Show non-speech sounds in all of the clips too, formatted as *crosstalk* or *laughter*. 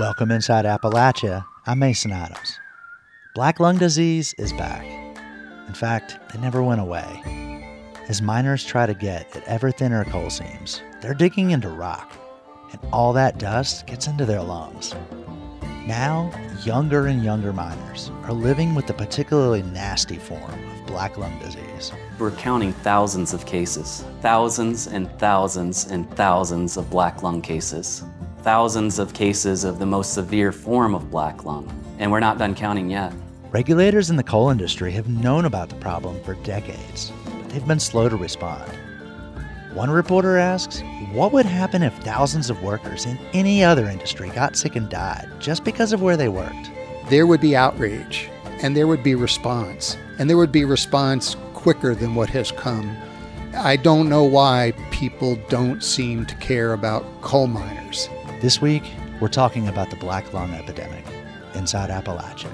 Welcome inside Appalachia. I'm Mason Adams. Black lung disease is back. In fact, it never went away. As miners try to get at ever thinner coal seams, they're digging into rock, and all that dust gets into their lungs. Now, younger and younger miners are living with the particularly nasty form of black lung disease. We're counting thousands of cases, thousands and thousands and thousands of black lung cases, thousands of cases of the most severe form of black lung, and we're not done counting yet. Regulators in the coal industry have known about the problem for decades, but they've been slow to respond. One reporter asks, what would happen if thousands of workers in any other industry got sick and died just because of where they worked? There would be outrage, and there would be response, and there would be response quicker than what has come. I don't know why people don't seem to care about coal miners. This week, we're talking about the black lung epidemic inside Appalachia.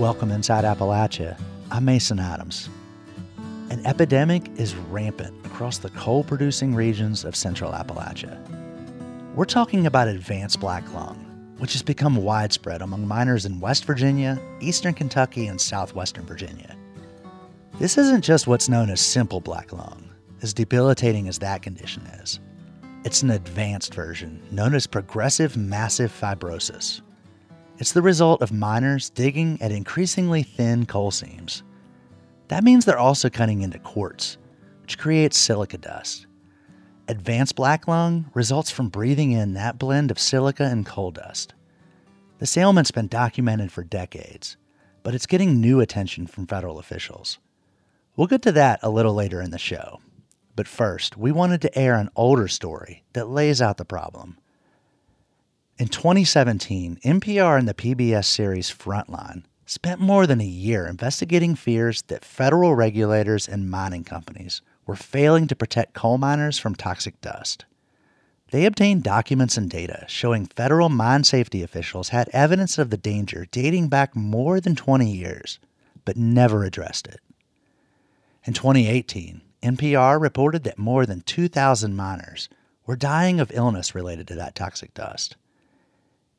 Welcome inside Appalachia. I'm Mason Adams. An epidemic is rampant across the coal producing regions of central Appalachia. We're talking about advanced black lung, which has become widespread among miners in West Virginia, Eastern Kentucky, and Southwestern Virginia. This isn't just what's known as simple black lung, as debilitating as that condition is. It's an advanced version known as progressive massive fibrosis, it's the result of miners digging at increasingly thin coal seams. That means they're also cutting into quartz, which creates silica dust. Advanced black lung results from breathing in that blend of silica and coal dust. This ailment's been documented for decades, but it's getting new attention from federal officials. We'll get to that a little later in the show. But first, we wanted to air an older story that lays out the problem. In 2017, NPR and the PBS series Frontline spent more than a year investigating fears that federal regulators and mining companies were failing to protect coal miners from toxic dust. They obtained documents and data showing federal mine safety officials had evidence of the danger dating back more than 20 years, but never addressed it. In 2018, NPR reported that more than 2,000 miners were dying of illness related to that toxic dust.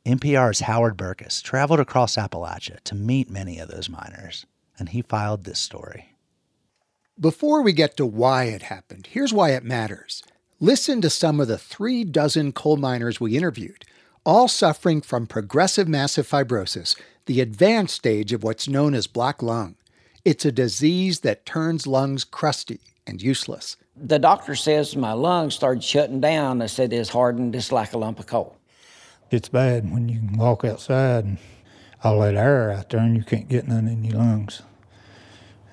NPR's Howard Berkes traveled across Appalachia to meet many of those miners, and he filed this story. Before we get to why it happened, here's why it matters. Listen to some of the three dozen coal miners we interviewed, all suffering from progressive massive fibrosis, the advanced stage of what's known as black lung. It's a disease that turns lungs crusty and useless. The doctor says my lungs started shutting down. I said it's hardened just like a lump of coal. It's bad when you can walk outside and all that air out there and you can't get none in your lungs.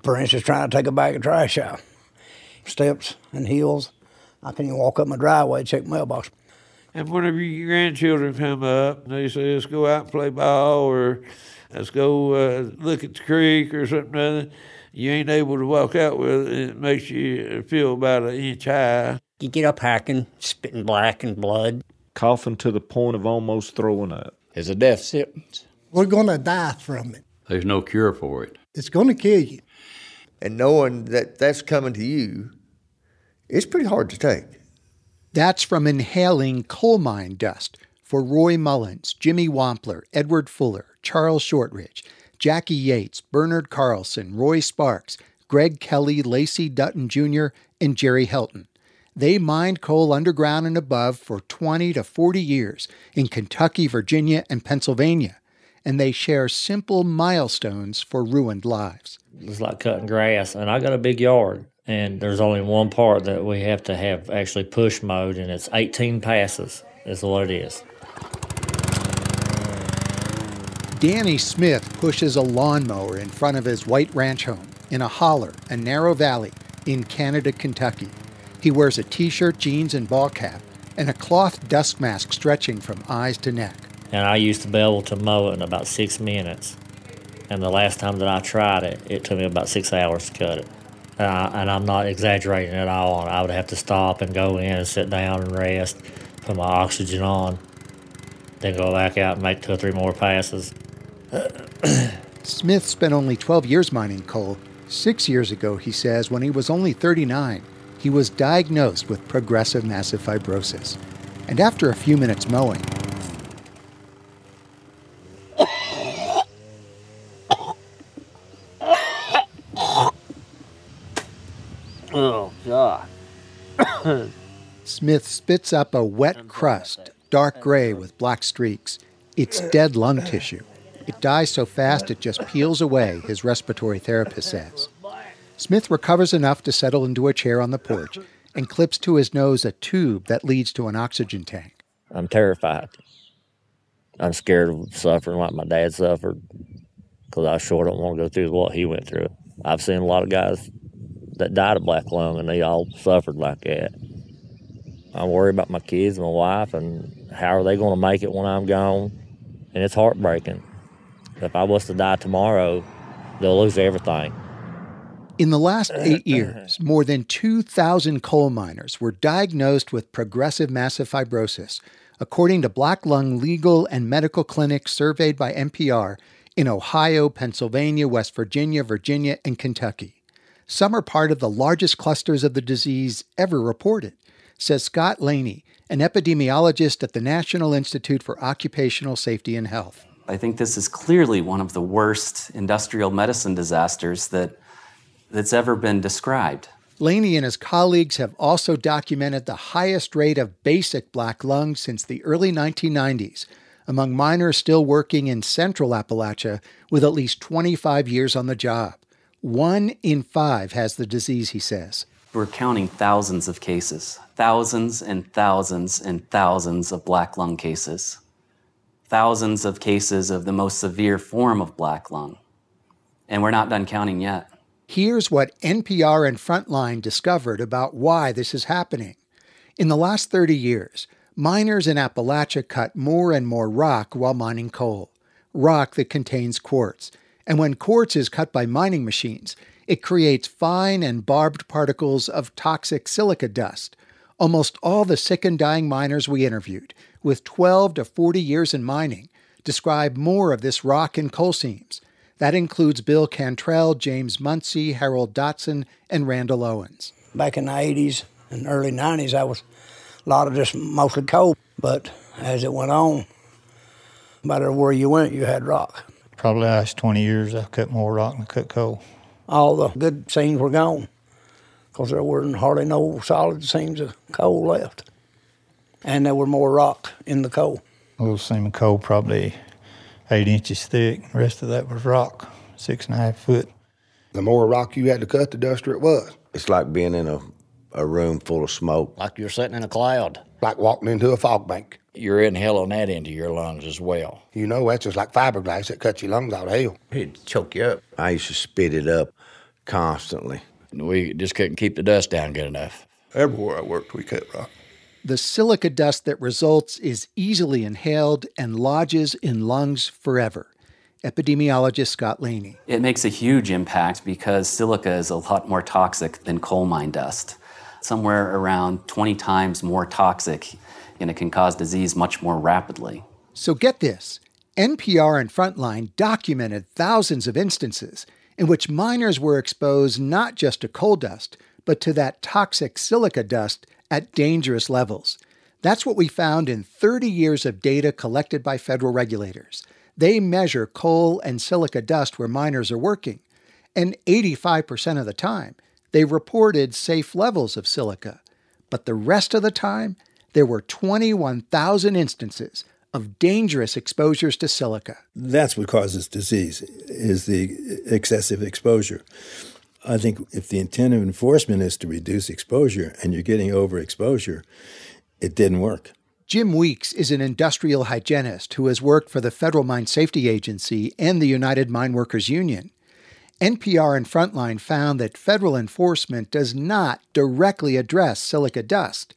For instance, trying to take a bag of trash out, steps and hills. I can't even walk up my driveway to check my mailbox. And whenever your grandchildren come up, they say, let's go out and play ball or let's go uh, look at the creek or something, you ain't able to walk out with it. It makes you feel about an inch high. You get up hacking, spitting black and blood coughing to the point of almost throwing up. It's a death sentence. We're going to die from it. There's no cure for it. It's going to kill you. And knowing that that's coming to you, it's pretty hard to take. That's from inhaling coal mine dust for Roy Mullins, Jimmy Wampler, Edward Fuller, Charles Shortridge, Jackie Yates, Bernard Carlson, Roy Sparks, Greg Kelly, Lacey Dutton Jr., and Jerry Helton. They mined coal underground and above for 20 to 40 years in Kentucky, Virginia, and Pennsylvania, and they share simple milestones for ruined lives. It's like cutting grass, and I got a big yard, and there's only one part that we have to have actually push mode, and it's 18 passes, is what it is. Danny Smith pushes a lawnmower in front of his white ranch home in a holler, a narrow valley in Canada, Kentucky. He wears a t shirt, jeans, and ball cap, and a cloth dust mask stretching from eyes to neck. And I used to be able to mow it in about six minutes. And the last time that I tried it, it took me about six hours to cut it. Uh, and, I, am not exaggerating at all. I would have to stop and go in and sit down and rest, put my oxygen on, then go back out and make two or three more passes. *coughs* Smith spent only 12 years mining coal. Six years ago, he says, when he was only 39, he was diagnosed with progressive massive fibrosis. And after a few minutes mowing, Smith spits up a wet crust, dark gray with black streaks. It's dead lung tissue. It dies so fast it just peels away, his respiratory therapist says. Smith recovers enough to settle into a chair on the porch and clips to his nose a tube that leads to an oxygen tank. I'm terrified. I'm scared of suffering like my dad suffered because I sure don't want to go through what he went through. I've seen a lot of guys that died of black lung and they all suffered like that. I worry about my kids, and my wife, and how are they going to make it when I'm gone? And it's heartbreaking. If I was to die tomorrow, they'll lose everything. In the last *laughs* eight years, more than 2,000 coal miners were diagnosed with progressive massive fibrosis, according to black lung legal and medical clinics surveyed by NPR in Ohio, Pennsylvania, West Virginia, Virginia, and Kentucky. Some are part of the largest clusters of the disease ever reported, says Scott Laney, an epidemiologist at the National Institute for Occupational Safety and Health. I think this is clearly one of the worst industrial medicine disasters that that's ever been described. Laney and his colleagues have also documented the highest rate of basic black lung since the early 1990s among miners still working in central Appalachia with at least 25 years on the job. One in five has the disease, he says. We're counting thousands of cases, thousands and thousands and thousands of black lung cases, thousands of cases of the most severe form of black lung. And we're not done counting yet. Here's what NPR and Frontline discovered about why this is happening. In the last 30 years, miners in Appalachia cut more and more rock while mining coal, rock that contains quartz. And when quartz is cut by mining machines, it creates fine and barbed particles of toxic silica dust. Almost all the sick and dying miners we interviewed, with 12 to 40 years in mining, describe more of this rock in coal seams. That includes Bill Cantrell, James Munsey, Harold Dotson, and Randall Owens. Back in the 80s and early 90s, I was a lot of just mostly coal. But as it went on, no matter where you went, you had rock. Probably the last 20 years, I've cut more rock than I cut coal. All the good seams were gone because there weren't hardly no solid seams of coal left. And there were more rock in the coal. A little seam of coal, probably eight inches thick. The rest of that was rock, six and a half foot. The more rock you had to cut, the duster it was. It's like being in a, a room full of smoke. Like you're sitting in a cloud. Like walking into a fog bank. You're inhaling that into your lungs as well. You know, that's just like fiberglass that cuts your lungs out of hell. It'd choke you up. I used to spit it up constantly. We just couldn't keep the dust down good enough. Everywhere I worked, we cut rock. The silica dust that results is easily inhaled and lodges in lungs forever. Epidemiologist Scott Laney. It makes a huge impact because silica is a lot more toxic than coal mine dust, somewhere around 20 times more toxic, and it can cause disease much more rapidly. So get this NPR and Frontline documented thousands of instances in which miners were exposed not just to coal dust, but to that toxic silica dust at dangerous levels. That's what we found in 30 years of data collected by federal regulators. They measure coal and silica dust where miners are working, and 85% of the time, they reported safe levels of silica. But the rest of the time, there were 21,000 instances of dangerous exposures to silica. That's what causes disease is the excessive exposure. I think if the intent of enforcement is to reduce exposure and you're getting overexposure, it didn't work. Jim Weeks is an industrial hygienist who has worked for the Federal Mine Safety Agency and the United Mine Workers Union. NPR and Frontline found that federal enforcement does not directly address silica dust.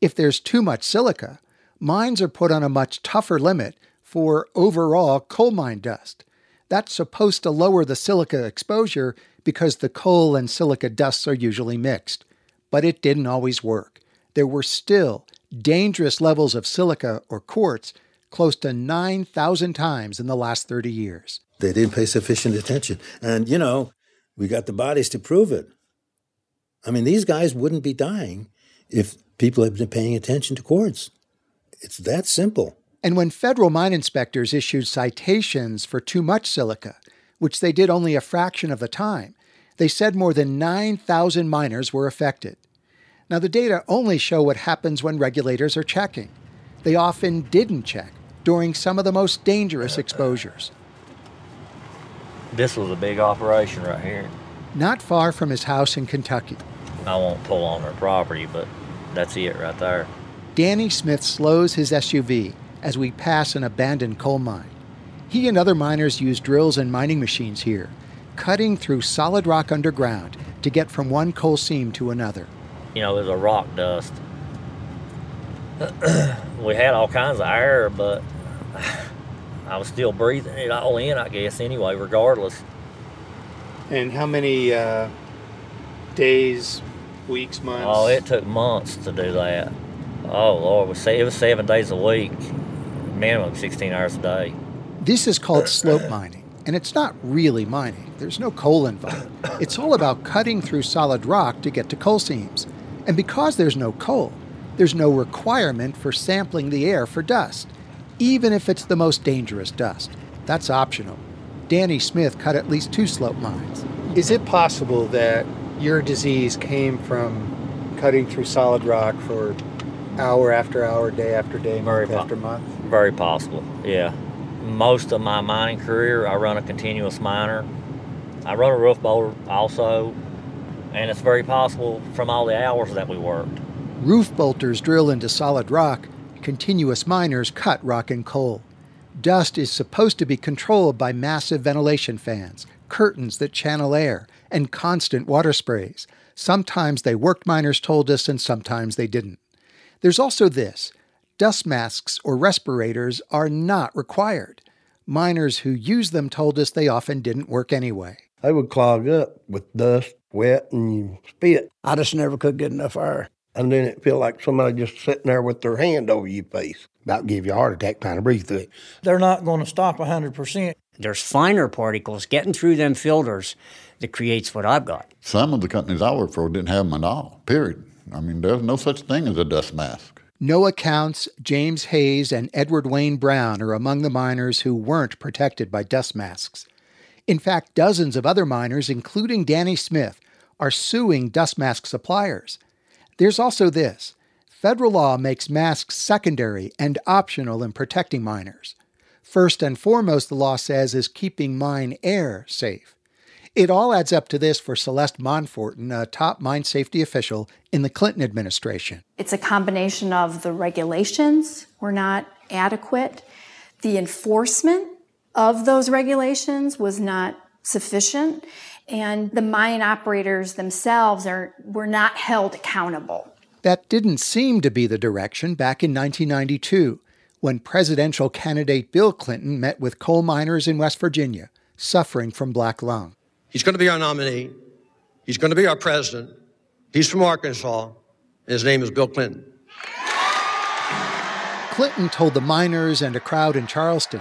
If there's too much silica, mines are put on a much tougher limit for overall coal mine dust. That's supposed to lower the silica exposure because the coal and silica dusts are usually mixed. But it didn't always work. There were still dangerous levels of silica or quartz close to 9,000 times in the last 30 years. They didn't pay sufficient attention. And, you know, we got the bodies to prove it. I mean, these guys wouldn't be dying if people had been paying attention to quartz. It's that simple. And when federal mine inspectors issued citations for too much silica, which they did only a fraction of the time, they said more than 9,000 miners were affected. Now, the data only show what happens when regulators are checking. They often didn't check during some of the most dangerous exposures. This was a big operation right here. Not far from his house in Kentucky. I won't pull on their property, but that's it right there. Danny Smith slows his SUV as we pass an abandoned coal mine. He and other miners use drills and mining machines here, cutting through solid rock underground to get from one coal seam to another. You know, it was a rock dust. *clears throat* we had all kinds of air, but *sighs* I was still breathing it all in, I guess, anyway, regardless. And how many uh, days, weeks, months? Oh, it took months to do that. Oh, Lord, it was seven days a week, minimum 16 hours a day. This is called slope mining, and it's not really mining. There's no coal involved. It's all about cutting through solid rock to get to coal seams. And because there's no coal, there's no requirement for sampling the air for dust, even if it's the most dangerous dust. That's optional. Danny Smith cut at least two slope mines. Is it possible that your disease came from cutting through solid rock for hour after hour, day after day, Very month po- after month? Very possible, yeah. Most of my mining career, I run a continuous miner. I run a roof bolter also, and it's very possible from all the hours that we worked. Roof bolters drill into solid rock, continuous miners cut rock and coal. Dust is supposed to be controlled by massive ventilation fans, curtains that channel air, and constant water sprays. Sometimes they worked, miners told us, and sometimes they didn't. There's also this dust masks or respirators are not required. Miners who use them told us they often didn't work anyway. They would clog up with dust, wet, and you spit. I just never could get enough air. And then it feel like somebody just sitting there with their hand over your face. About give you a heart attack trying to breathe through it. They're not going to stop 100%. There's finer particles getting through them filters that creates what I've got. Some of the companies I work for didn't have them at all, period. I mean, there's no such thing as a dust mask. Noah Counts, James Hayes, and Edward Wayne Brown are among the miners who weren't protected by dust masks. In fact, dozens of other miners, including Danny Smith, are suing dust mask suppliers. There's also this federal law makes masks secondary and optional in protecting miners. First and foremost, the law says, is keeping mine air safe. It all adds up to this for Celeste Monforton, a top mine safety official in the Clinton administration. It's a combination of the regulations were not adequate, the enforcement of those regulations was not sufficient, and the mine operators themselves are were not held accountable. That didn't seem to be the direction back in 1992 when presidential candidate Bill Clinton met with coal miners in West Virginia suffering from black lung. He's going to be our nominee. He's going to be our president. He's from Arkansas. And his name is Bill Clinton. Clinton told the miners and a crowd in Charleston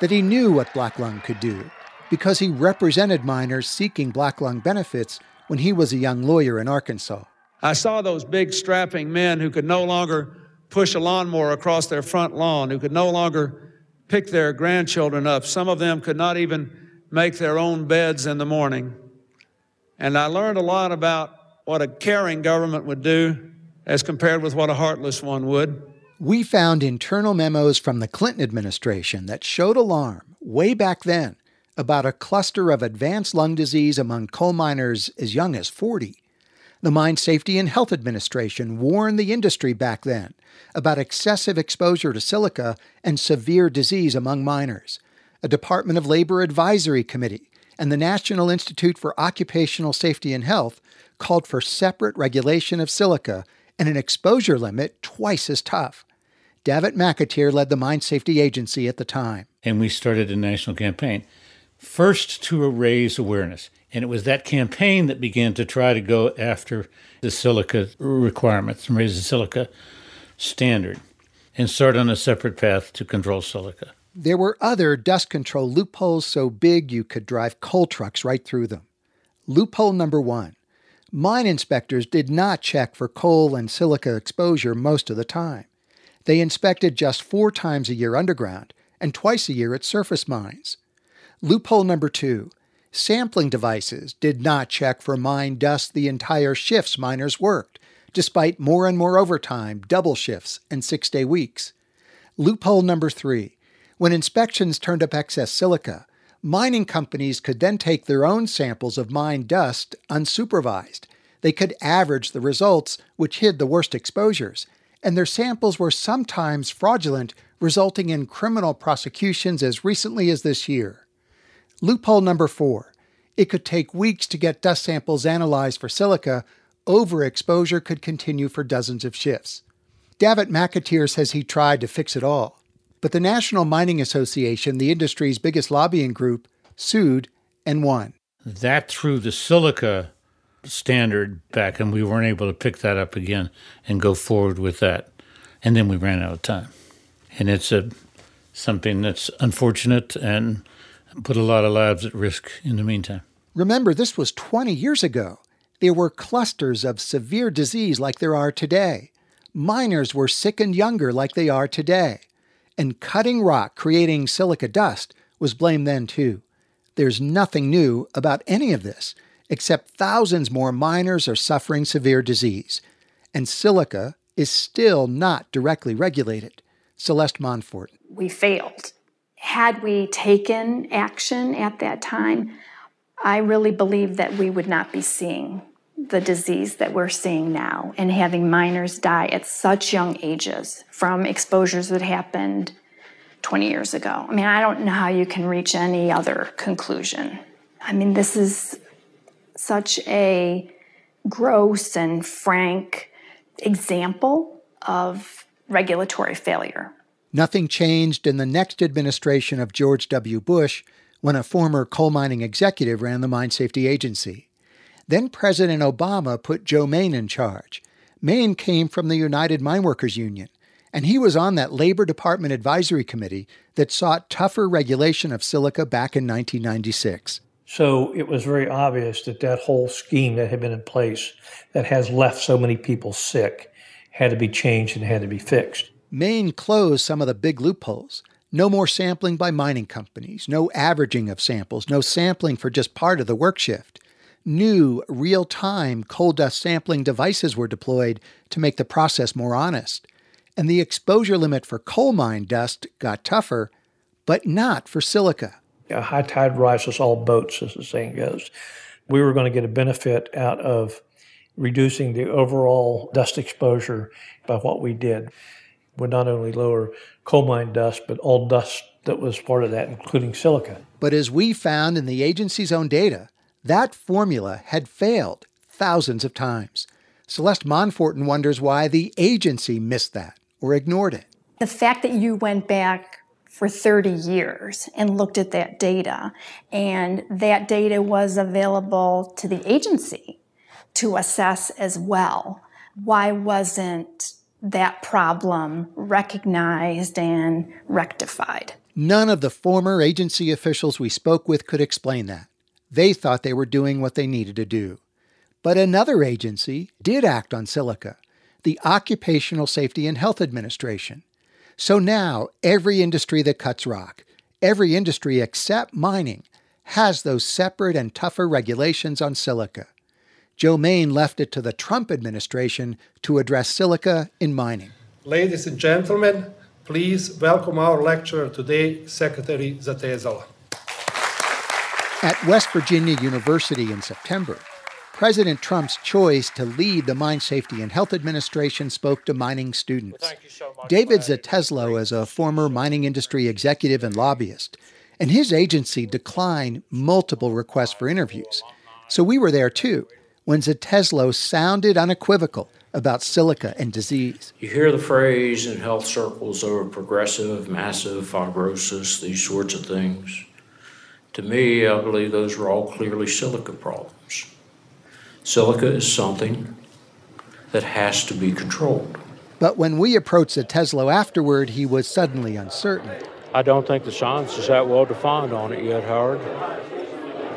that he knew what black lung could do because he represented miners seeking black lung benefits when he was a young lawyer in Arkansas. I saw those big strapping men who could no longer push a lawnmower across their front lawn, who could no longer pick their grandchildren up. Some of them could not even make their own beds in the morning. And I learned a lot about what a caring government would do as compared with what a heartless one would. We found internal memos from the Clinton administration that showed alarm way back then about a cluster of advanced lung disease among coal miners as young as 40. The Mine Safety and Health Administration warned the industry back then about excessive exposure to silica and severe disease among miners. A Department of Labor Advisory Committee and the National Institute for Occupational Safety and Health called for separate regulation of silica and an exposure limit twice as tough. Davitt McAteer led the Mine Safety Agency at the time. And we started a national campaign, first to raise awareness. And it was that campaign that began to try to go after the silica requirements and raise the silica standard and start on a separate path to control silica. There were other dust control loopholes so big you could drive coal trucks right through them. Loophole number one mine inspectors did not check for coal and silica exposure most of the time. They inspected just four times a year underground and twice a year at surface mines. Loophole number two sampling devices did not check for mine dust the entire shifts miners worked, despite more and more overtime, double shifts, and six day weeks. Loophole number three when inspections turned up excess silica, mining companies could then take their own samples of mine dust unsupervised. They could average the results, which hid the worst exposures, and their samples were sometimes fraudulent, resulting in criminal prosecutions as recently as this year. Loophole number four it could take weeks to get dust samples analyzed for silica. Overexposure could continue for dozens of shifts. Davitt McAteer says he tried to fix it all. But the National Mining Association, the industry's biggest lobbying group, sued and won. That threw the silica standard back, and we weren't able to pick that up again and go forward with that. And then we ran out of time. And it's a something that's unfortunate and put a lot of lives at risk in the meantime. Remember, this was 20 years ago. There were clusters of severe disease like there are today. Miners were sick and younger like they are today and cutting rock creating silica dust was blamed then too. There's nothing new about any of this, except thousands more miners are suffering severe disease. And silica is still not directly regulated. Celeste Montfort. We failed. Had we taken action at that time, I really believe that we would not be seeing the disease that we're seeing now and having miners die at such young ages from exposures that happened 20 years ago. I mean, I don't know how you can reach any other conclusion. I mean, this is such a gross and frank example of regulatory failure. Nothing changed in the next administration of George W. Bush when a former coal mining executive ran the Mine Safety Agency. Then President Obama put Joe Main in charge. Main came from the United Mine Workers Union, and he was on that Labor Department advisory committee that sought tougher regulation of silica back in 1996. So it was very obvious that that whole scheme that had been in place that has left so many people sick had to be changed and had to be fixed. Main closed some of the big loopholes. No more sampling by mining companies, no averaging of samples, no sampling for just part of the work shift new real time coal dust sampling devices were deployed to make the process more honest. And the exposure limit for coal mine dust got tougher, but not for silica. A high tide rises all boats, as the saying goes. We were going to get a benefit out of reducing the overall dust exposure by what we did. Would not only lower coal mine dust, but all dust that was part of that, including silica. But as we found in the agency's own data, that formula had failed thousands of times. Celeste Monforton wonders why the agency missed that or ignored it. The fact that you went back for 30 years and looked at that data, and that data was available to the agency to assess as well. Why wasn't that problem recognized and rectified? None of the former agency officials we spoke with could explain that. They thought they were doing what they needed to do. But another agency did act on silica the Occupational Safety and Health Administration. So now every industry that cuts rock, every industry except mining, has those separate and tougher regulations on silica. Joe Main left it to the Trump administration to address silica in mining. Ladies and gentlemen, please welcome our lecturer today, Secretary Zatezalo. At West Virginia University in September, President Trump's choice to lead the Mine Safety and Health Administration spoke to mining students. So David Zatezalo is a former mining industry executive and lobbyist, and his agency declined multiple requests for interviews. So we were there too when Zatezalo sounded unequivocal about silica and disease. You hear the phrase in health circles over progressive, massive fibrosis, these sorts of things. To me, I believe those are all clearly silica problems. Silica is something that has to be controlled. But when we approached Tesla afterward, he was suddenly uncertain. I don't think the science is that well defined on it yet, Howard.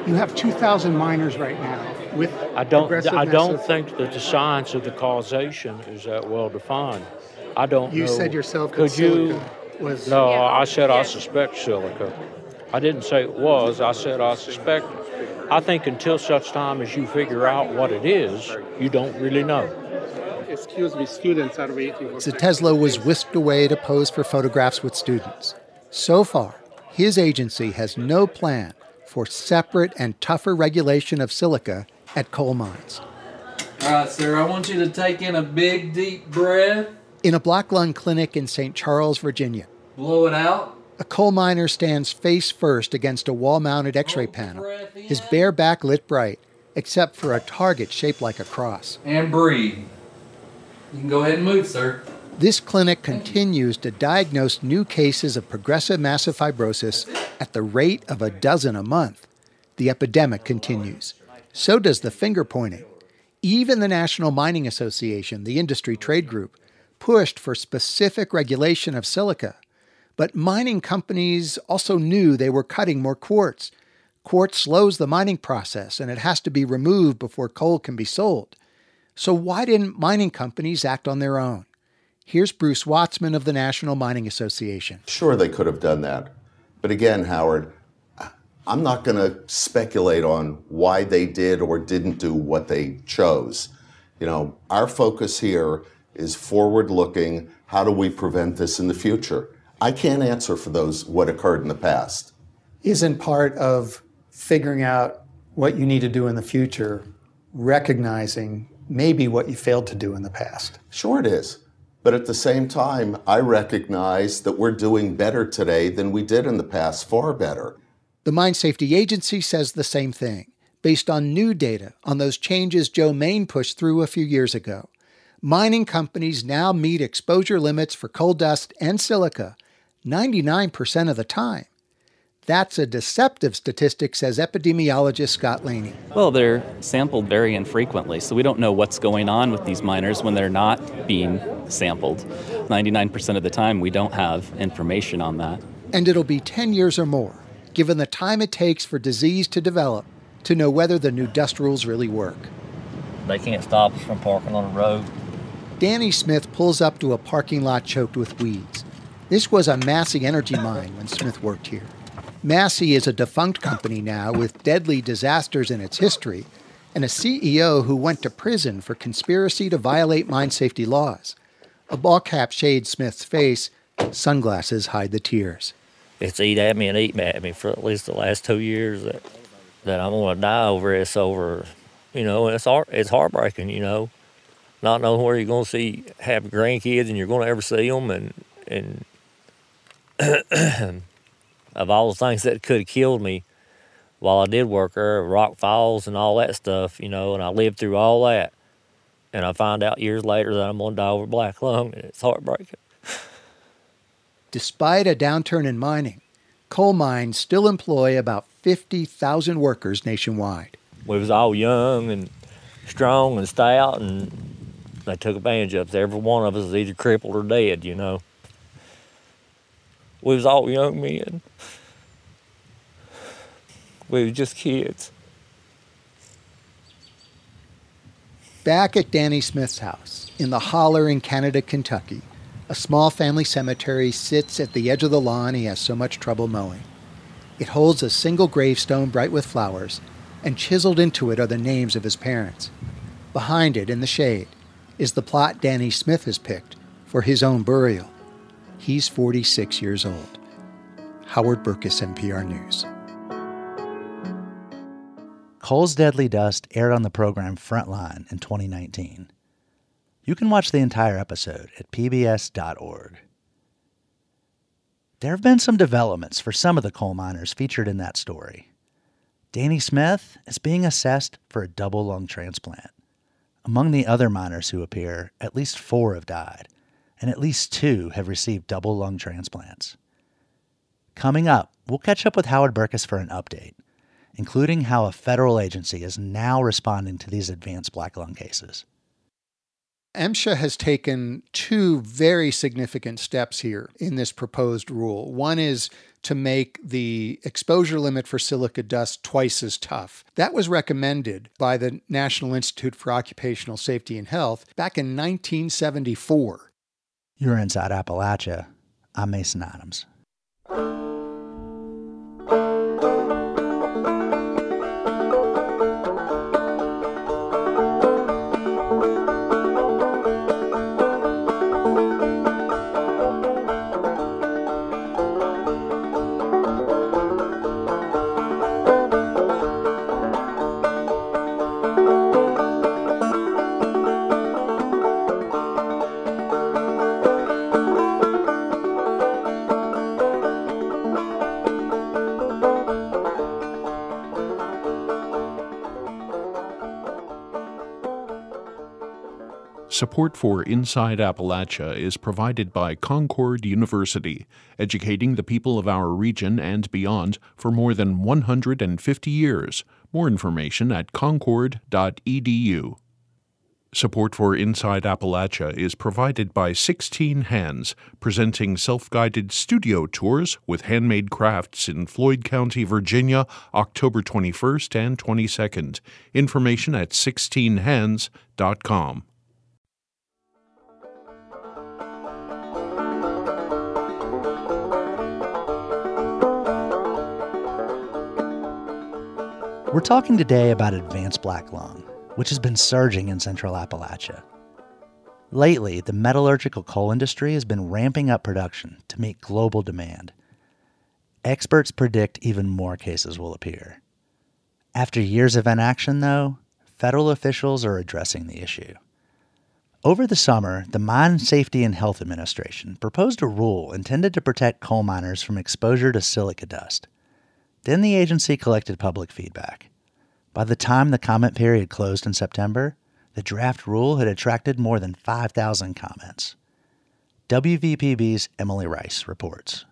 You have 2,000 miners right now with I don't. I don't think that the science of the causation is that well defined. I don't. You know. said yourself that Could you? was- No, Yeah. I said I suspect silica. I didn't say it was. I said I suspect. I think until such time as you figure out what it is, you don't really know. Excuse me, students are waiting. for Zatezalo was whisked away to pose for photographs with students. So far, his agency has no plan for separate and tougher regulation of silica at coal mines. All right, sir, I want you to take in a big, deep breath, In a black lung clinic in St. Charles, Virginia, blow it out. A coal miner stands face first against a wall mounted x ray oh, panel, his bare back lit bright, except for a target shaped like a cross. and breathe. You can go ahead and move, sir. This clinic continues to diagnose new cases of progressive massive fibrosis at the rate of a dozen a month. The epidemic continues. So does the finger pointing. Even the National Mining Association, the industry trade group, pushed for specific regulation of silica. But mining companies also knew they were cutting more quartz. Quartz slows the mining process and it has to be removed before coal can be sold. So, why didn't mining companies act on their own? Here's Bruce Watzman of the National Mining Association. Sure, they could have done that. But again, Howard, I'm not going to speculate on why they did or didn't do what they chose. You know, our focus here is forward looking. How do we prevent this in the future? I can't answer for those what occurred in the past. Isn't part of figuring out what you need to do in the future recognizing maybe what you failed to do in the past? Sure, it is. But at the same time, I recognize that we're doing better today than we did in the past, far better. The Mine Safety Agency says the same thing, based on new data on those changes Joe Main pushed through a few years ago. Mining companies now meet exposure limits for coal dust and silica 99% of the time. That's a deceptive statistic, says epidemiologist Scott Laney. Well, they're sampled very infrequently, so we don't know what's going on with these miners when they're not being sampled. 99% of the time, we don't have information on that. And it'll be 10 years or more, given the time it takes for disease to develop, to know whether the new dust rules really work. They can't stop us from parking on the road. Danny Smith pulls up to a parking lot choked with weeds. This was a Massey Energy mine when Smith worked here. Massey is a defunct company now with deadly disasters in its history and a CEO who went to prison for conspiracy to violate mine safety laws. A ball cap shades Smith's face, sunglasses hide the tears. It's eat at me and eat at me for at least the last two years that that I'm gonna die over. It's over, you know. It's heart, it's heartbreaking, you know, not knowing where you're gonna see have grandkids and you're gonna ever see them, and and of all the things that could have killed me while I did work there, rock falls and all that stuff, you know, and I lived through all that. And I find out years later that I'm gonna die over black lung, and it's heartbreaking. Despite a downturn in mining, coal mines still employ about 50,000 workers nationwide. we was all young and strong and stout, and they took advantage of us. Every one of us is either crippled or dead, you know. We was all young men. We was just kids. Back at Danny Smith's house, in the holler in Canada, Kentucky, a small family cemetery sits at the edge of the lawn he has so much trouble mowing. It holds a single gravestone bright with flowers, and chiseled into it are the names of his parents. Behind it, in the shade, is the plot Danny Smith has picked for his own burial. He's 46 years old. Howard Berkes, NPR News. Coal's Deadly Dust aired on the program Frontline in 2019. You can watch the entire episode at pbs.org. There have been some developments for some of the coal miners featured in that story. Danny Smith is being assessed for a double lung transplant. Among the other miners who appear, at least four have died, and at least two have received double lung transplants. Coming up, we'll catch up with Howard Berkes for an update, including how a federal agency is now responding to these advanced black lung cases. MSHA has taken two very significant steps here in this proposed rule. One is to make the exposure limit for silica dust twice as tough. That was recommended by the National Institute for Occupational Safety and Health back in 1974. You're inside Appalachia. I'm Mason Adams. Support for Inside Appalachia is provided by Concord University, educating the people of our region and beyond for more than 150 years. More information at concord.edu. Support for Inside Appalachia is provided by 16 Hands, presenting self guided studio tours with handmade crafts in Floyd County, Virginia, October 21st and 22nd. Information at 16hands.com. We're talking today about advanced black lung, which has been surging in central Appalachia. Lately, the metallurgical coal industry has been ramping up production to meet global demand. Experts predict even more cases will appear. After years of inaction, though, federal officials are addressing the issue. Over the summer, the Mine Safety and Health Administration proposed a rule intended to protect coal miners from exposure to silica dust. Then the agency collected public feedback. By the time the comment period closed in September, the draft rule had attracted more than 5,000 comments. WVPB's Emily Rice reports.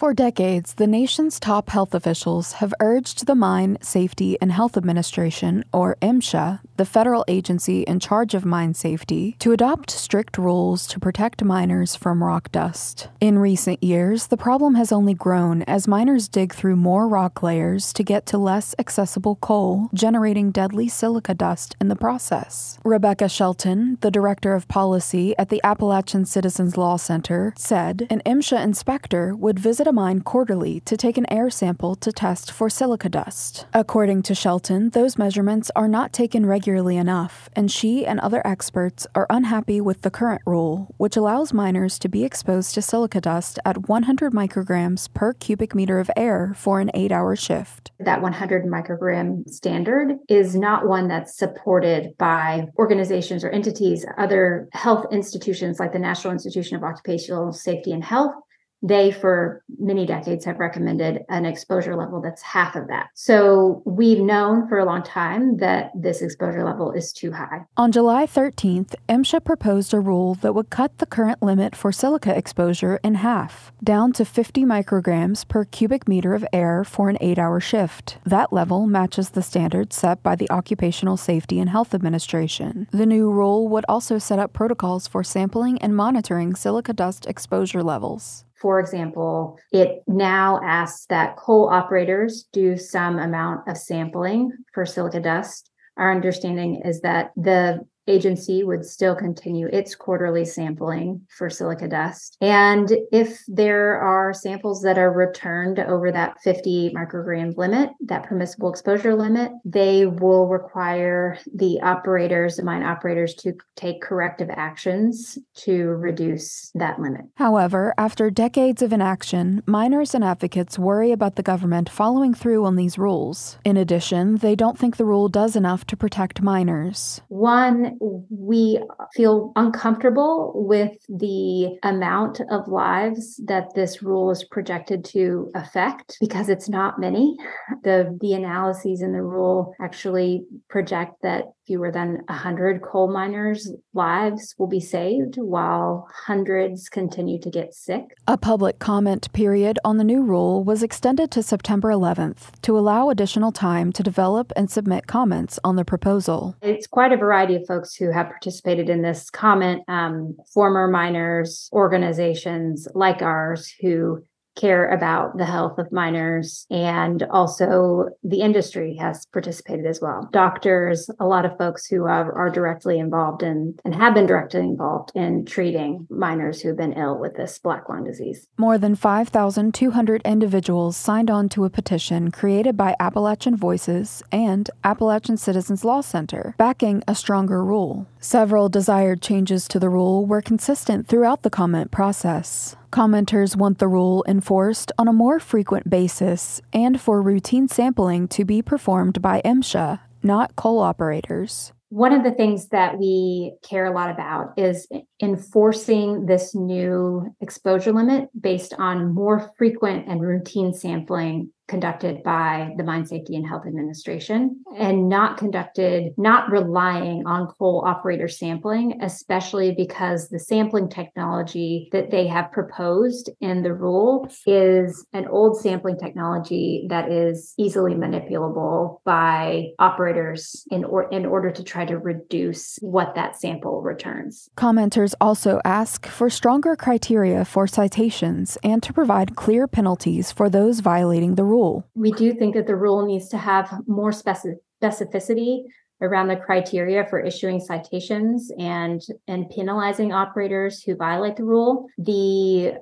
For decades, the nation's top health officials have urged the Mine Safety and Health Administration, or MSHA, the federal agency in charge of mine safety, to adopt strict rules to protect miners from rock dust. In recent years, the problem has only grown as miners dig through more rock layers to get to less accessible coal, generating deadly silica dust in the process. Rebecca Shelton, the director of policy at the Appalachian Citizens Law Center, said an MSHA inspector would visit a mine quarterly to take an air sample to test for silica dust. According to Shelton, those measurements are not taken regularly enough, and she and other experts are unhappy with the current rule, which allows miners to be exposed to silica dust at 100 micrograms per cubic meter of air for an eight hour shift. That 100 microgram standard is not one that's supported by organizations or entities, other health institutions like the National Institution of Occupational Safety and Health they for many decades have recommended an exposure level that's half of that. So we've known for a long time that this exposure level is too high. On July 13th, MSHA proposed a rule that would cut the current limit for silica exposure in half, down to 50 micrograms per cubic meter of air for an 8-hour shift. That level matches the standard set by the Occupational Safety and Health Administration. The new rule would also set up protocols for sampling and monitoring silica dust exposure levels. For example, it now asks that coal operators do some amount of sampling for silica dust. Our understanding is that the agency would still continue its quarterly sampling for silica dust. And if there are samples that are returned over that 50 microgram limit, that permissible exposure limit, they will require the operators, the mine operators, to take corrective actions to reduce that limit. However, after decades of inaction, miners and advocates worry about the government following through on these rules. In addition, they don't think the rule does enough to protect miners. One, we feel uncomfortable with the amount of lives that this rule is projected to affect because it's not many. The the analyses in the rule actually project that fewer than 100 coal miners' lives will be saved while hundreds continue to get sick. A public comment period on the new rule was extended to September 11th to allow additional time to develop and submit comments on the proposal. It's quite a variety of folks folks who have participated in this comment, um, former miners, organizations like ours who care about the health of miners and also the industry has participated as well. Doctors a lot of folks who are, are directly involved in and have been directly involved in treating miners who've been ill with this black lung disease. More than 5200 individuals signed on to a petition created by appalachian voices and appalachian citizens law center backing a stronger rule several desired changes to the rule were consistent throughout the comment process Commenters want the rule enforced on a more frequent basis and for routine sampling to be performed by MSHA, not coal operators. One of the things that we care a lot about is enforcing this new exposure limit based on more frequent and routine sampling conducted by the Mine Safety and Health Administration mm-hmm. and not conducted, not relying on coal operator sampling, especially because the sampling technology that they have proposed in the rule is an old sampling technology that is easily manipulable by operators in, or, in order to try to reduce what that sample returns. Commenters also ask for stronger criteria for citations and to provide clear penalties for those violating the rule rule? We do think that the rule needs to have more specificity around the criteria for issuing citations and and penalizing operators who violate the rule. The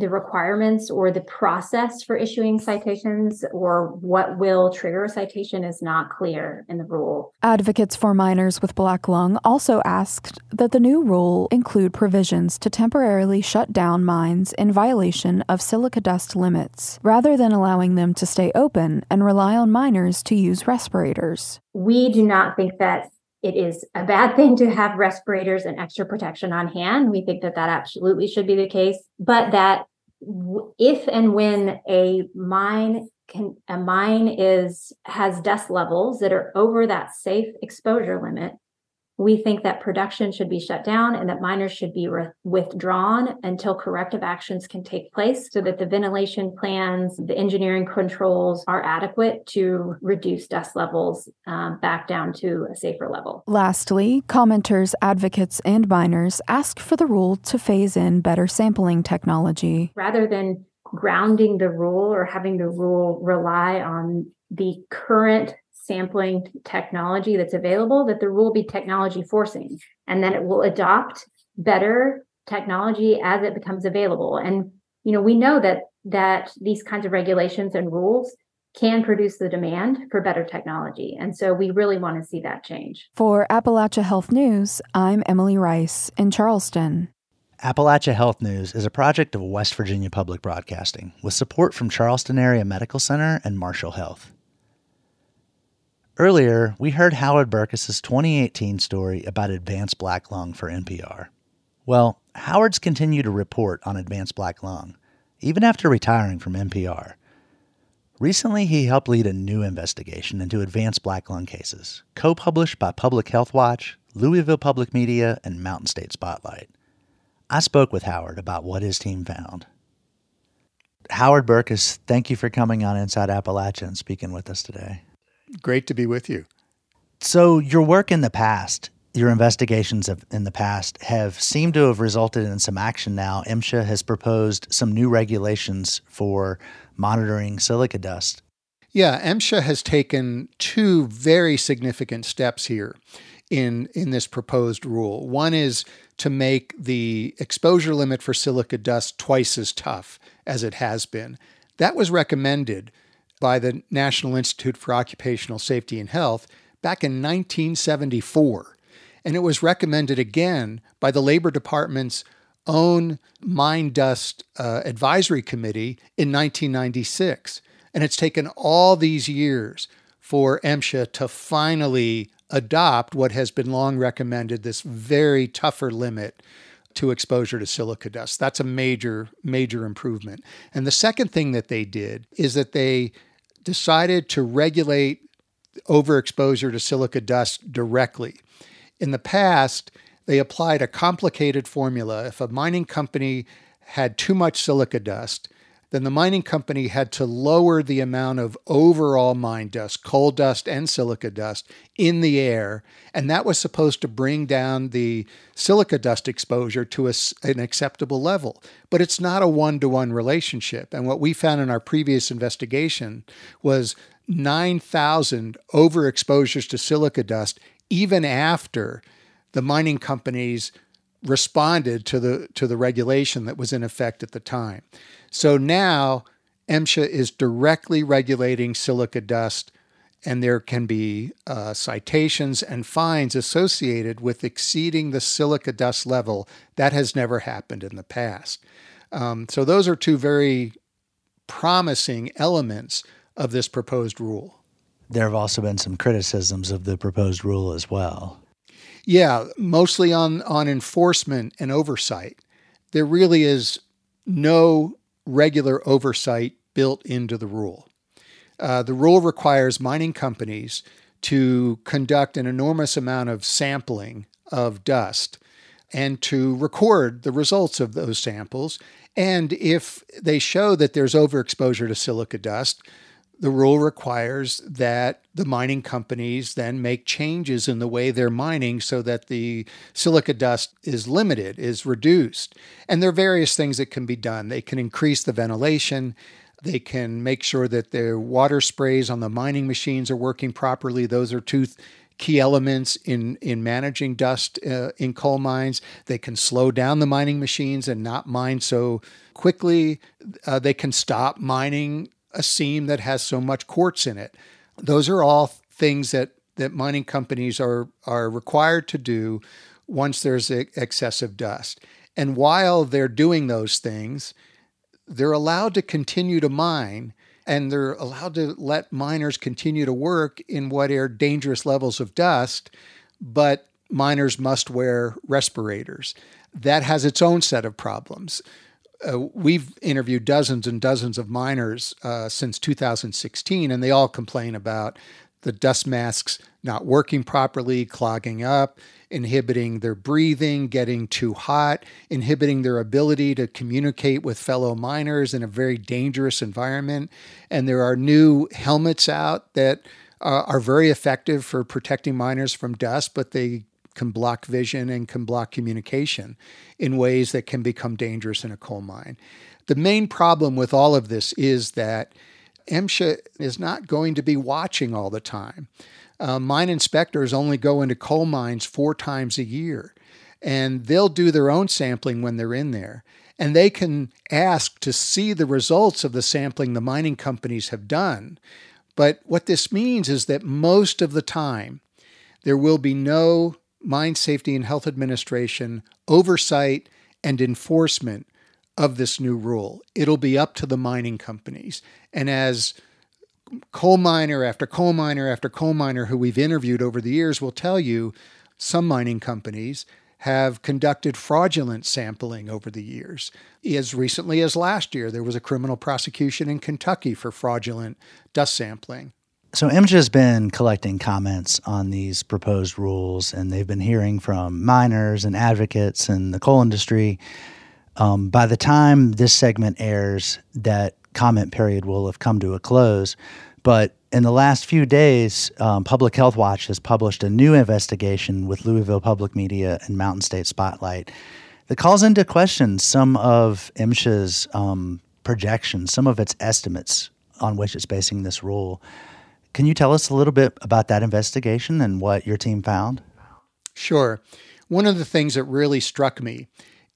the requirements or the process for issuing citations or what will trigger a citation is not clear in the rule. Advocates for miners with black lung also asked that the new rule include provisions to temporarily shut down mines in violation of silica dust limits, rather than allowing them to stay open and rely on miners to use respirators. We do not think that it is a bad thing to have respirators and extra protection on hand. We think that that absolutely should be the case, but that if and when a mine can a mine is has dust levels that are over that safe exposure limit we think that production should be shut down and that miners should be re- withdrawn until corrective actions can take place so that the ventilation plans, the engineering controls are adequate to reduce dust levels um, back down to a safer level. Lastly, commenters, advocates, and miners ask for the rule to phase in better sampling technology. Rather than grounding the rule or having the rule rely on the current sampling technology that's available, that there will be technology forcing, and then it will adopt better technology as it becomes available. And you know, we know that that these kinds of regulations and rules can produce the demand for better technology. And so we really want to see that change. For Appalachia Health News, I'm Emily Rice in Charleston. Appalachia Health News is a project of West Virginia Public Broadcasting with support from Charleston Area Medical Center and Marshall Health. Earlier, we heard Howard Berkes's 2018 story about advanced black lung for NPR. Well, Howard's continued to report on advanced black lung, even after retiring from NPR. Recently, he helped lead a new investigation into advanced black lung cases, co published by Public Health Watch, Louisville Public Media, and Mountain State Spotlight. I spoke with Howard about what his team found. Howard Berkes, thank you for coming on Inside Appalachia and speaking with us today. Great to be with you. So, your work in the past, your investigations of, in the past, have seemed to have resulted in some action now. MSHA has proposed some new regulations for monitoring silica dust. Yeah, MSHA has taken two very significant steps here in, in this proposed rule. One is to make the exposure limit for silica dust twice as tough as it has been. That was recommended by the National Institute for Occupational Safety and Health back in 1974. And it was recommended again by the Labor Department's own Mine Dust uh, Advisory Committee in 1996. And it's taken all these years for MSHA to finally adopt what has been long recommended this very tougher limit to exposure to silica dust. That's a major, major improvement. And the second thing that they did is that they decided to regulate overexposure to silica dust directly. In the past, they applied a complicated formula. If a mining company had too much silica dust, then the mining company had to lower the amount of overall mine dust, coal dust and silica dust, in the air. And that was supposed to bring down the silica dust exposure to a, an acceptable level. But it's not a one to one relationship. And what we found in our previous investigation was 9,000 overexposures to silica dust, even after the mining companies responded to the to the regulation that was in effect at the time. So now MSHA is directly regulating silica dust, and there can be uh, citations and fines associated with exceeding the silica dust level. That has never happened in the past. Um, so those are two very promising elements of this proposed rule. There have also been some criticisms of the proposed rule as well. Yeah, mostly on, on enforcement and oversight. There really is no regular oversight built into the rule. Uh, the rule requires mining companies to conduct an enormous amount of sampling of dust and to record the results of those samples. And if they show that there's overexposure to silica dust, the rule requires that the mining companies then make changes in the way they're mining so that the silica dust is limited, is reduced. And there are various things that can be done. They can increase the ventilation. They can make sure that their water sprays on the mining machines are working properly. Those are two key elements in, in managing dust uh, in coal mines. They can slow down the mining machines and not mine so quickly. Uh, they can stop mining a seam that has so much quartz in it. Those are all things that, that mining companies are, are required to do once there's excessive dust. And while they're doing those things, they're allowed to continue to mine and they're allowed to let miners continue to work in what are dangerous levels of dust, but miners must wear respirators. That has its own set of problems uh, we've interviewed dozens and dozens of miners uh, since 2016, and they all complain about the dust masks not working properly, clogging up, inhibiting their breathing, getting too hot, inhibiting their ability to communicate with fellow miners in a very dangerous environment. And there are new helmets out that uh, are very effective for protecting miners from dust, but they can block vision and can block communication in ways that can become dangerous in a coal mine. The main problem with all of this is that MSHA is not going to be watching all the time. Uh, mine inspectors only go into coal mines four times a year, and they'll do their own sampling when they're in there. And they can ask to see the results of the sampling the mining companies have done. But what this means is that most of the time, there will be no Mine Safety and Health Administration oversight and enforcement of this new rule. It'll be up to the mining companies. And as coal miner after coal miner after coal miner who we've interviewed over the years will tell you, some mining companies have conducted fraudulent sampling over the years. As recently as last year, there was a criminal prosecution in Kentucky for fraudulent dust sampling. So MSHA has been collecting comments on these proposed rules, and they've been hearing from miners and advocates and the coal industry. Um, by the time this segment airs, that comment period will have come to a close. But in the last few days, um, Public Health Watch has published a new investigation with Louisville Public Media and Mountain State Spotlight that calls into question some of MSHA's um, projections, some of its estimates on which it's basing this rule. Can you tell us a little bit about that investigation and what your team found? Sure. One of the things that really struck me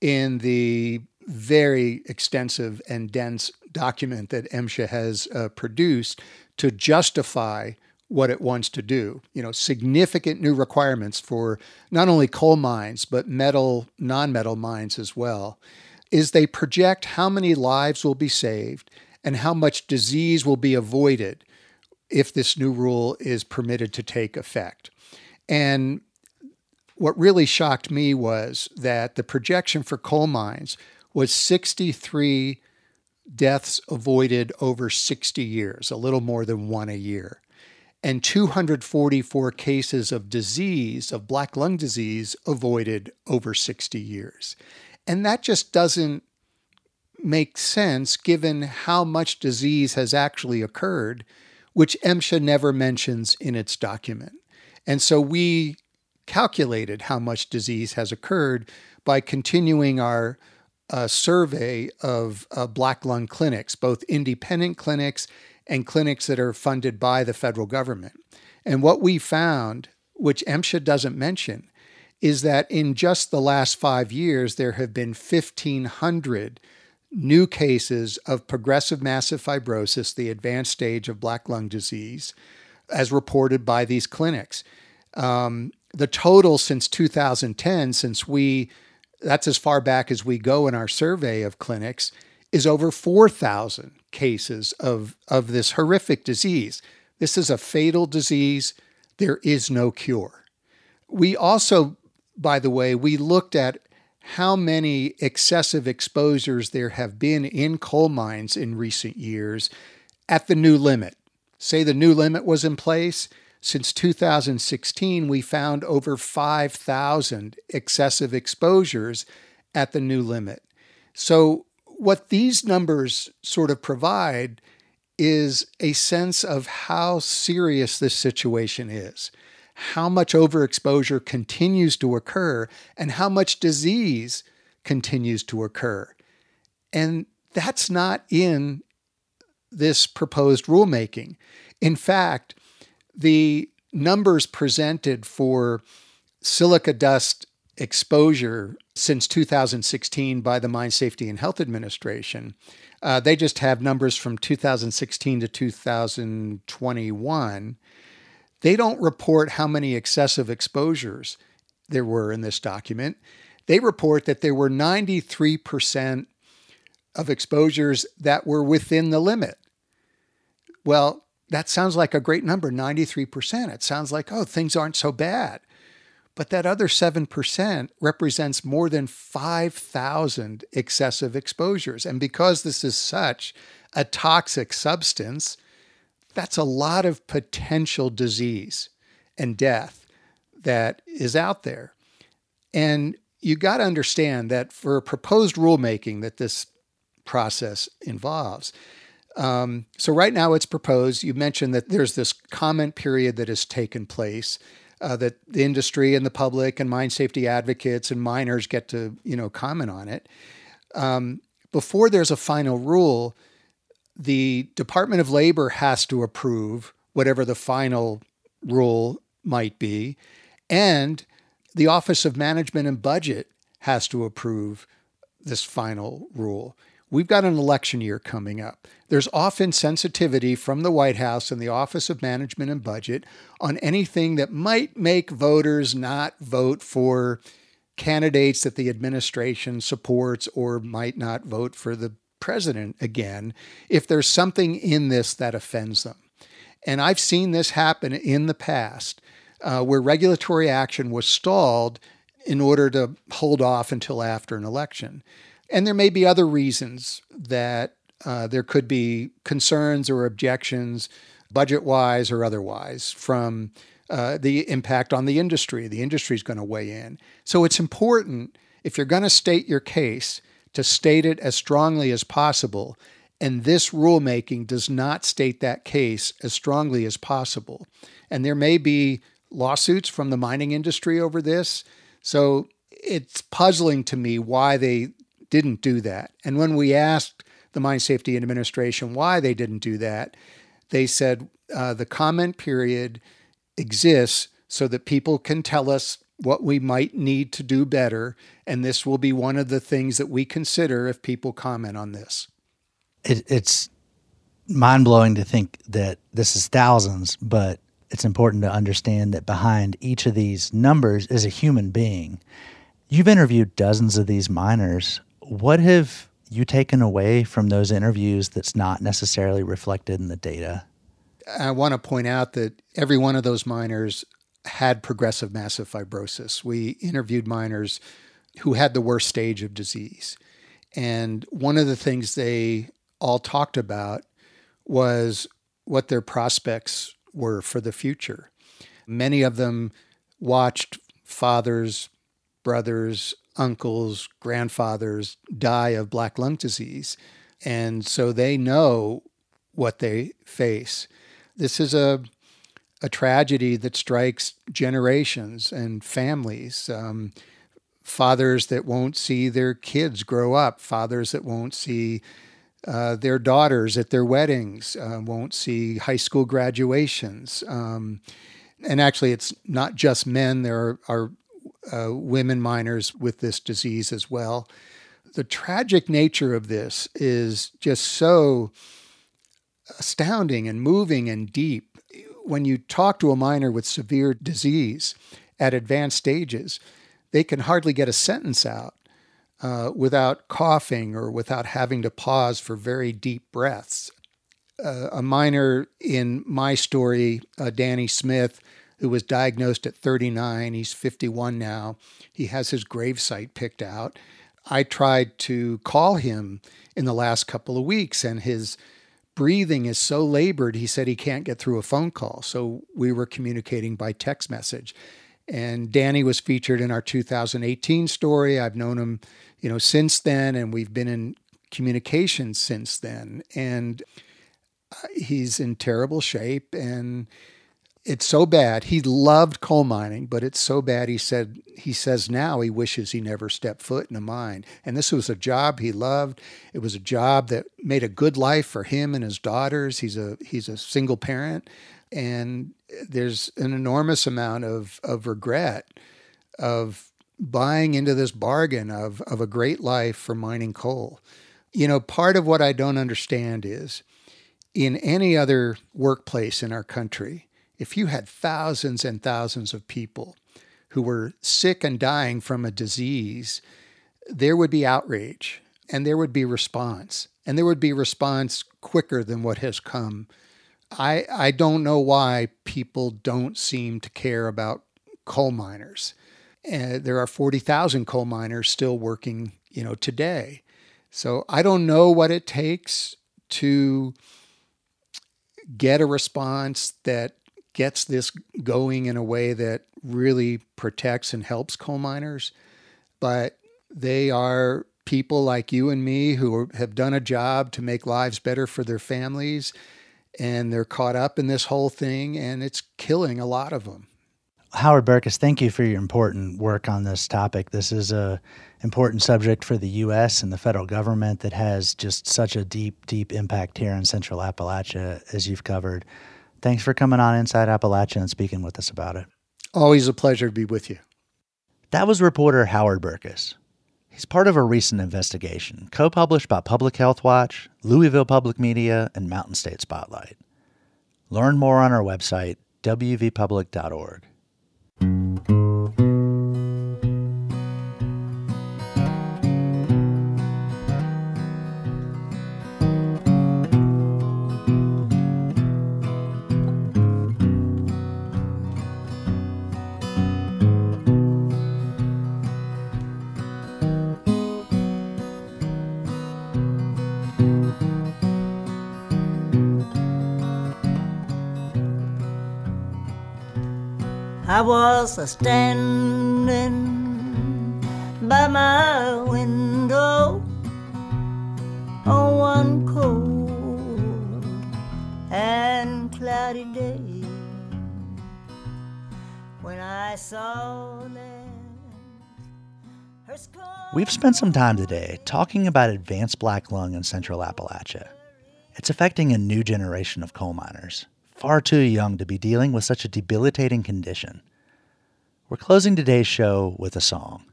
in the very extensive and dense document that MSHA has uh, produced to justify what it wants to do. You know, significant new requirements for not only coal mines, but metal, non metal mines as well, is they project how many lives will be saved and how much disease will be avoided if this new rule is permitted to take effect. And what really shocked me was that the projection for coal mines was 63 deaths avoided over 60 years, a little more than one a year, and 244 cases of disease, of black lung disease, avoided over 60 years. And that just doesn't make sense given how much disease has actually occurred, which MSHA never mentions in its document. And so we calculated how much disease has occurred by continuing our uh, survey of uh, black lung clinics, both independent clinics and clinics that are funded by the federal government. And what we found, which MSHA doesn't mention, is that in just the last five years, there have been 1,500 new cases of progressive massive fibrosis, the advanced stage of black lung disease, as reported by these clinics. Um, the total since 2010, since we, that's as far back as we go in our survey of clinics, is over 4,000 cases of, of this horrific disease. This is a fatal disease. There is no cure. We also, by the way, we looked at how many excessive exposures there have been in coal mines in recent years at the new limit. Say the new limit was in place. Since 2016, we found over 5,000 excessive exposures at the new limit. So, what these numbers sort of provide is a sense of how serious this situation is how much overexposure continues to occur and how much disease continues to occur. And that's not in this proposed rulemaking. In fact, the numbers presented for silica dust exposure since 2016 by the Mine Safety and Health Administration, uh, they just have numbers from 2016 to 2021. They don't report how many excessive exposures there were in this document. They report that there were 93% of exposures that were within the limit. Well, that sounds like a great number 93%. It sounds like, oh, things aren't so bad. But that other 7% represents more than 5,000 excessive exposures. And because this is such a toxic substance, that's a lot of potential disease and death that is out there. And you got to understand that for proposed rulemaking that this process involves, um, so right now it's proposed. You mentioned that there's this comment period that has taken place. Uh, that the industry and the public and mine safety advocates and miners get to you know comment on it. Um, before there's a final rule, the Department of Labor has to approve whatever the final rule might be, and the Office of Management and Budget has to approve this final rule. We've got an election year coming up. There's often sensitivity from the White House and the Office of Management and Budget on anything that might make voters not vote for candidates that the administration supports or might not vote for the president again if there's something in this that offends them. And I've seen this happen in the past uh, where regulatory action was stalled in order to hold off until after an election. And there may be other reasons that uh, there could be concerns or objections, budget wise or otherwise, from uh, the impact on the industry. The industry is going to weigh in. So it's important if you're going to state your case to state it as strongly as possible. And this rulemaking does not state that case as strongly as possible. And there may be lawsuits from the mining industry over this. So it's puzzling to me why they didn't do that. And when we asked the Mine Safety Administration why they didn't do that, they said uh, the comment period exists so that people can tell us what we might need to do better. And this will be one of the things that we consider if people comment on this. It, it's mind blowing to think that this is thousands, but it's important to understand that behind each of these numbers is a human being. You've interviewed dozens of these miners. What have you taken away from those interviews that's not necessarily reflected in the data? I want to point out that every one of those miners had progressive massive fibrosis. We interviewed miners who had the worst stage of disease. And one of the things they all talked about was what their prospects were for the future. Many of them watched fathers, brothers, uncles, grandfathers die of black lung disease. And so they know what they face. This is a a tragedy that strikes generations and families. Um, fathers that won't see their kids grow up, fathers that won't see uh, their daughters at their weddings, uh, won't see high school graduations. Um, and actually, it's not just men, there are, are uh, women miners with this disease as well. The tragic nature of this is just so astounding and moving and deep when you talk to a miner with severe disease at advanced stages, they can hardly get a sentence out uh, without coughing or without having to pause for very deep breaths. Uh, a miner in my story, uh, Danny Smith, who was diagnosed at 39, he's 51 now. He has his gravesite picked out. I tried to call him in the last couple of weeks, and his breathing is so labored, he said he can't get through a phone call. So we were communicating by text message. And Danny was featured in our 2018 story. I've known him, you know, since then, and we've been in communication since then. And uh, he's in terrible shape. And it's so bad. He loved coal mining, but it's so bad. He said he says now he wishes he never stepped foot in a mine. And this was a job he loved. It was a job that made a good life for him and his daughters. He's a he's a single parent, and there's an enormous amount of of regret of buying into this bargain of of a great life for mining coal. You know, part of what I don't understand is in any other workplace in our country if you had thousands and thousands of people who were sick and dying from a disease, there would be outrage and there would be response. And there would be response quicker than what has come. I, I don't know why people don't seem to care about coal miners. Uh, there are 40,000 coal miners still working, you know, today. So I don't know what it takes to get a response that gets this going in a way that really protects and helps coal miners. But they are people like you and me who have done a job to make lives better for their families. And they're caught up in this whole thing, and it's killing a lot of them. Howard Berkes, thank you for your important work on this topic. This is a important subject for the U.S. and the federal government that has just such a deep, deep impact here in Central Appalachia, as you've covered. Thanks for coming on Inside Appalachia and speaking with us about it. Always a pleasure to be with you. That was reporter Howard Berkes. He's part of a recent investigation co published by Public Health Watch, Louisville Public Media, and Mountain State Spotlight. Learn more on our website, wvpublic.org. was a standing by my window on one cold and cloudy day when I saw We've spent some time today talking about advanced black lung in central Appalachia. It's affecting a new generation of coal miners far too young to be dealing with such a debilitating condition. We're closing today's show with a song.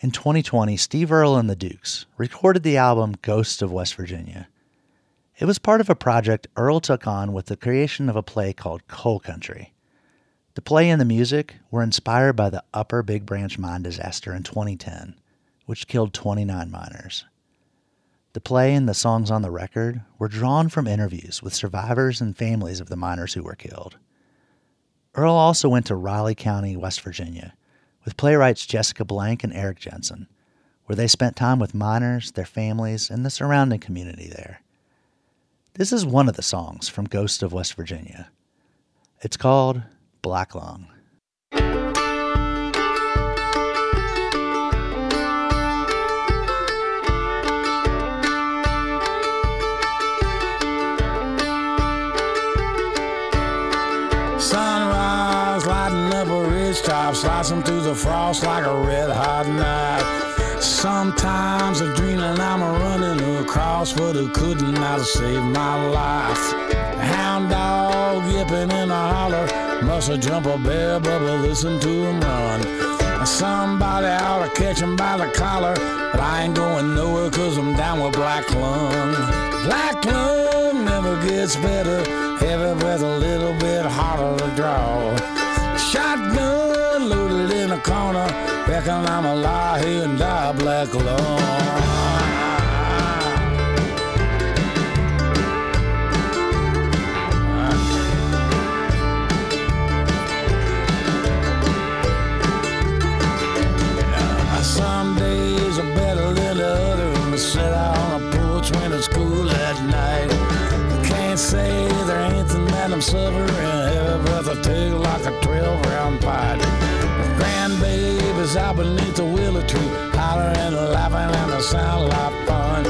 In 2020, Steve Earle and the Dukes recorded the album Ghosts of West Virginia. It was part of a project Earle took on with the creation of a play called Coal Country. The play and the music were inspired by the Upper Big Branch mine disaster in 2010, which killed 29 miners. The play and the songs on the record were drawn from interviews with survivors and families of the miners who were killed. Earle also went to Raleigh County, West Virginia, with playwrights Jessica Blank and Erik Jensen, where they spent time with miners, their families, and the surrounding community there. This is one of the songs from Ghost of West Virginia. It's called Black Lung. Shooting up a ridge top, slicing through the frost like a red hot knife. Sometimes I'm dreaming I'm a running across, but I couldn't not have saved my life. Hound dog yipping in a holler, must have jumped a bear, but listen to him run. Somebody ought to catch him by the collar, but I ain't going nowhere cause I'm down with black lung. Black lung never gets better, heavy breath a little bit harder to draw. Shotgun loaded in the corner, reckon I'm a lie here and die black lung. Some days are better than the other. And sit out on a porch when it's cool at night. I can't say there ain't that I'm suffering. I take like a 12 round pipe. Grandbabies out beneath the willow tree, hollering and laughing, and they sound like fun.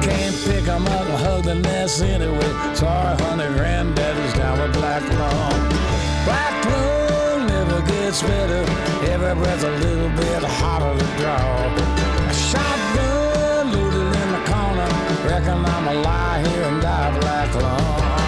Can't pick pick 'em up and hug the nest anyway. Sorry, honey, granddaddy's down with black lung. Black lung never gets better. Every breath a little bit harder to draw. A shotgun loaded in the corner. Reckon I'm a lie here and die black lung.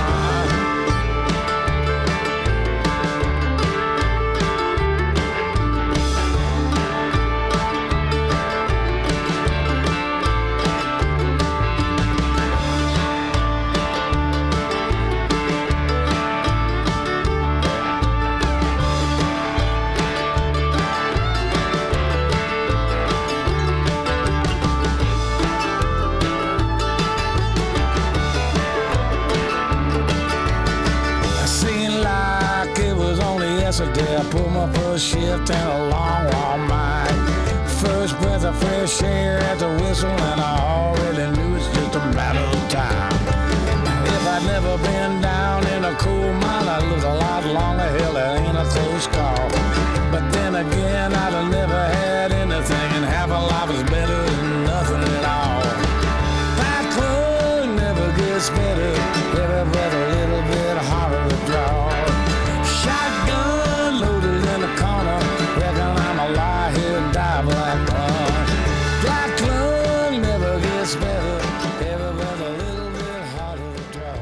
Shift in a long, long mile. First breath of fresh air at the whistle, and I already knew it's just a matter of time. If I'd never been down in a coal mine, I'd lived a lot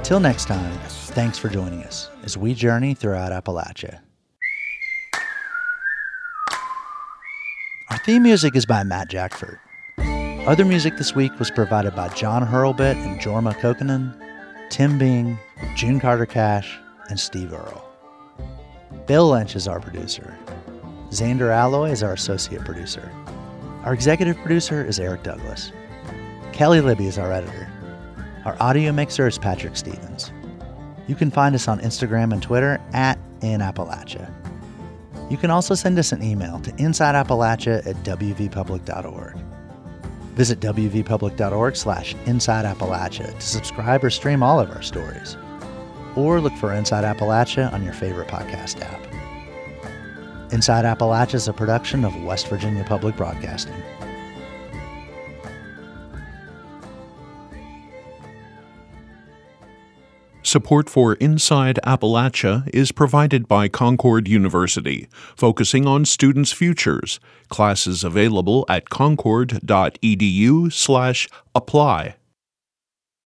Till next time, thanks for joining us as we journey throughout Appalachia. Our theme music is by Matt Jackfert. Other music this week was provided by John Hurlbut and Jorma Kaukonen, Tim Bing, June Carter Cash, and Steve Earle. Bill Lynch is our producer. Zander Aloi is our associate producer. Our executive producer is Eric Douglas. Kelly Libby is our editor. Our audio mixer is Patrick Stevens. You can find us on Instagram and Twitter at In Appalachia. You can also send us an email to insideappalachia at wvpublic.org. Visit wvpublic.org slash insideappalachia to subscribe or stream all of our stories. Or look for Inside Appalachia on your favorite podcast app. Inside Appalachia is a production of West Virginia Public Broadcasting. Support for Inside Appalachia is provided by Concord University, focusing on students' futures. Classes available at concord.edu/apply.